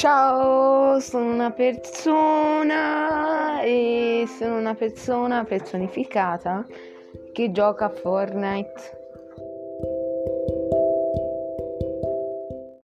Ciao, sono una persona e sono una persona personificata che gioca a Fortnite.